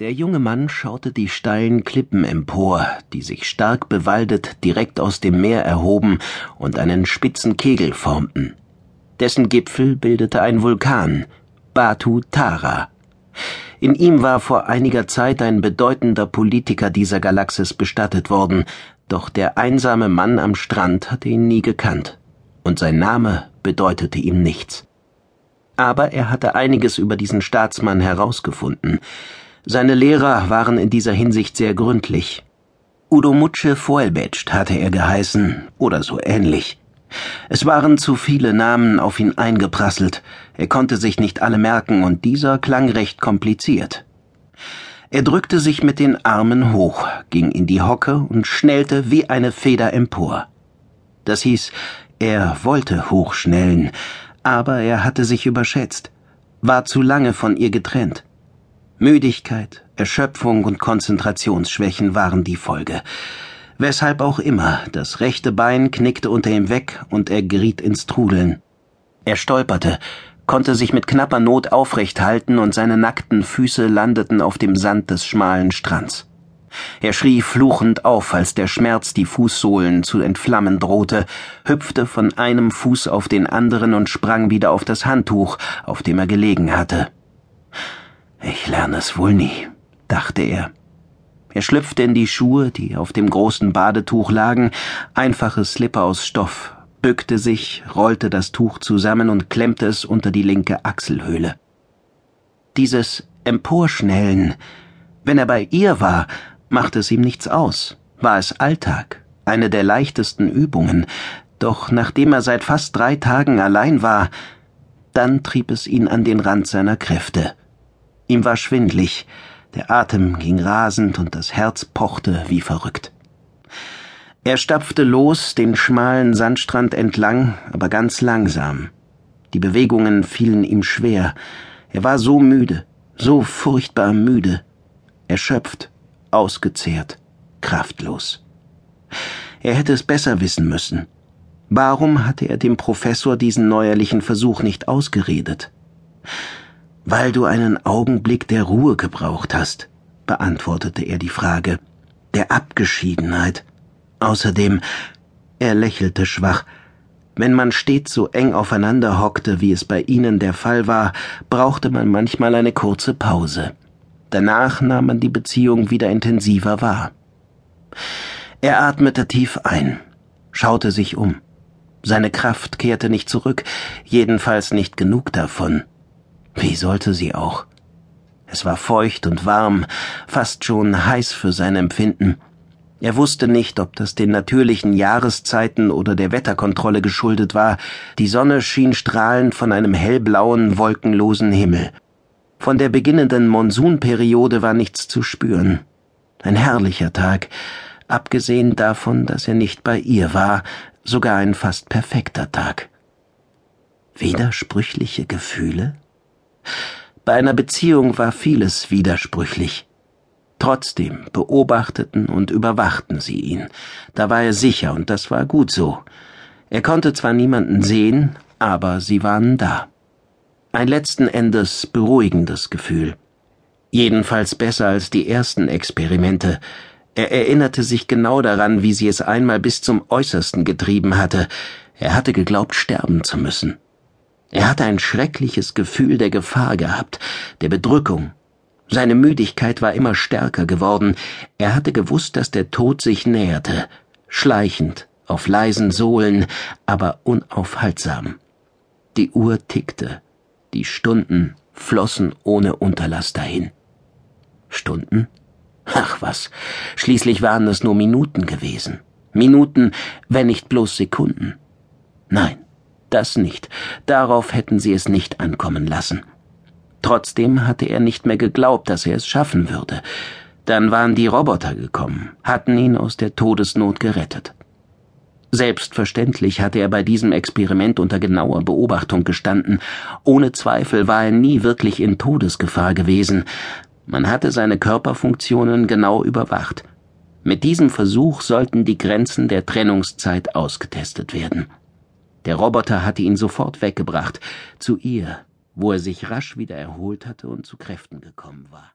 Der junge Mann schaute die steilen Klippen empor, die sich stark bewaldet direkt aus dem Meer erhoben und einen spitzen Kegel formten. Dessen Gipfel bildete ein Vulkan, Batu Tara. In ihm war vor einiger Zeit ein bedeutender Politiker dieser Galaxis bestattet worden, doch der einsame Mann am Strand hatte ihn nie gekannt, und sein Name bedeutete ihm nichts. Aber er hatte einiges über diesen Staatsmann herausgefunden, seine Lehrer waren in dieser Hinsicht sehr gründlich. Udo Mutsche Voelbetscht hatte er geheißen, oder so ähnlich. Es waren zu viele Namen auf ihn eingeprasselt, er konnte sich nicht alle merken, und dieser klang recht kompliziert. Er drückte sich mit den Armen hoch, ging in die Hocke und schnellte wie eine Feder empor. Das hieß, er wollte hochschnellen, aber er hatte sich überschätzt, war zu lange von ihr getrennt. Müdigkeit, Erschöpfung und Konzentrationsschwächen waren die Folge. Weshalb auch immer, das rechte Bein knickte unter ihm weg und er geriet ins Trudeln. Er stolperte, konnte sich mit knapper Not aufrecht halten und seine nackten Füße landeten auf dem Sand des schmalen Strands. Er schrie fluchend auf, als der Schmerz die Fußsohlen zu entflammen drohte, hüpfte von einem Fuß auf den anderen und sprang wieder auf das Handtuch, auf dem er gelegen hatte. Ich lerne es wohl nie, dachte er. Er schlüpfte in die Schuhe, die auf dem großen Badetuch lagen, einfache Slipper aus Stoff, bückte sich, rollte das Tuch zusammen und klemmte es unter die linke Achselhöhle. Dieses Emporschnellen, wenn er bei ihr war, machte es ihm nichts aus, war es Alltag, eine der leichtesten Übungen, doch nachdem er seit fast drei Tagen allein war, dann trieb es ihn an den Rand seiner Kräfte. Ihm war schwindlig, der Atem ging rasend und das Herz pochte wie verrückt. Er stapfte los den schmalen Sandstrand entlang, aber ganz langsam. Die Bewegungen fielen ihm schwer. Er war so müde, so furchtbar müde, erschöpft, ausgezehrt, kraftlos. Er hätte es besser wissen müssen. Warum hatte er dem Professor diesen neuerlichen Versuch nicht ausgeredet? Weil du einen Augenblick der Ruhe gebraucht hast, beantwortete er die Frage, der Abgeschiedenheit. Außerdem, er lächelte schwach, wenn man stets so eng aufeinander hockte, wie es bei ihnen der Fall war, brauchte man manchmal eine kurze Pause. Danach nahm man die Beziehung wieder intensiver wahr. Er atmete tief ein, schaute sich um. Seine Kraft kehrte nicht zurück, jedenfalls nicht genug davon. Wie sollte sie auch? Es war feucht und warm, fast schon heiß für sein Empfinden. Er wusste nicht, ob das den natürlichen Jahreszeiten oder der Wetterkontrolle geschuldet war. Die Sonne schien strahlend von einem hellblauen, wolkenlosen Himmel. Von der beginnenden Monsunperiode war nichts zu spüren. Ein herrlicher Tag, abgesehen davon, dass er nicht bei ihr war, sogar ein fast perfekter Tag. Widersprüchliche Gefühle? Bei einer Beziehung war vieles widersprüchlich. Trotzdem beobachteten und überwachten sie ihn. Da war er sicher, und das war gut so. Er konnte zwar niemanden sehen, aber sie waren da. Ein letzten Endes beruhigendes Gefühl. Jedenfalls besser als die ersten Experimente. Er erinnerte sich genau daran, wie sie es einmal bis zum Äußersten getrieben hatte. Er hatte geglaubt, sterben zu müssen. Er hatte ein schreckliches Gefühl der Gefahr gehabt, der Bedrückung. Seine Müdigkeit war immer stärker geworden. Er hatte gewusst, dass der Tod sich näherte, schleichend, auf leisen Sohlen, aber unaufhaltsam. Die Uhr tickte, die Stunden flossen ohne Unterlass dahin. Stunden? Ach was, schließlich waren es nur Minuten gewesen. Minuten, wenn nicht bloß Sekunden. Nein, das nicht, darauf hätten sie es nicht ankommen lassen. Trotzdem hatte er nicht mehr geglaubt, dass er es schaffen würde. Dann waren die Roboter gekommen, hatten ihn aus der Todesnot gerettet. Selbstverständlich hatte er bei diesem Experiment unter genauer Beobachtung gestanden. Ohne Zweifel war er nie wirklich in Todesgefahr gewesen. Man hatte seine Körperfunktionen genau überwacht. Mit diesem Versuch sollten die Grenzen der Trennungszeit ausgetestet werden. Der Roboter hatte ihn sofort weggebracht, zu ihr, wo er sich rasch wieder erholt hatte und zu Kräften gekommen war.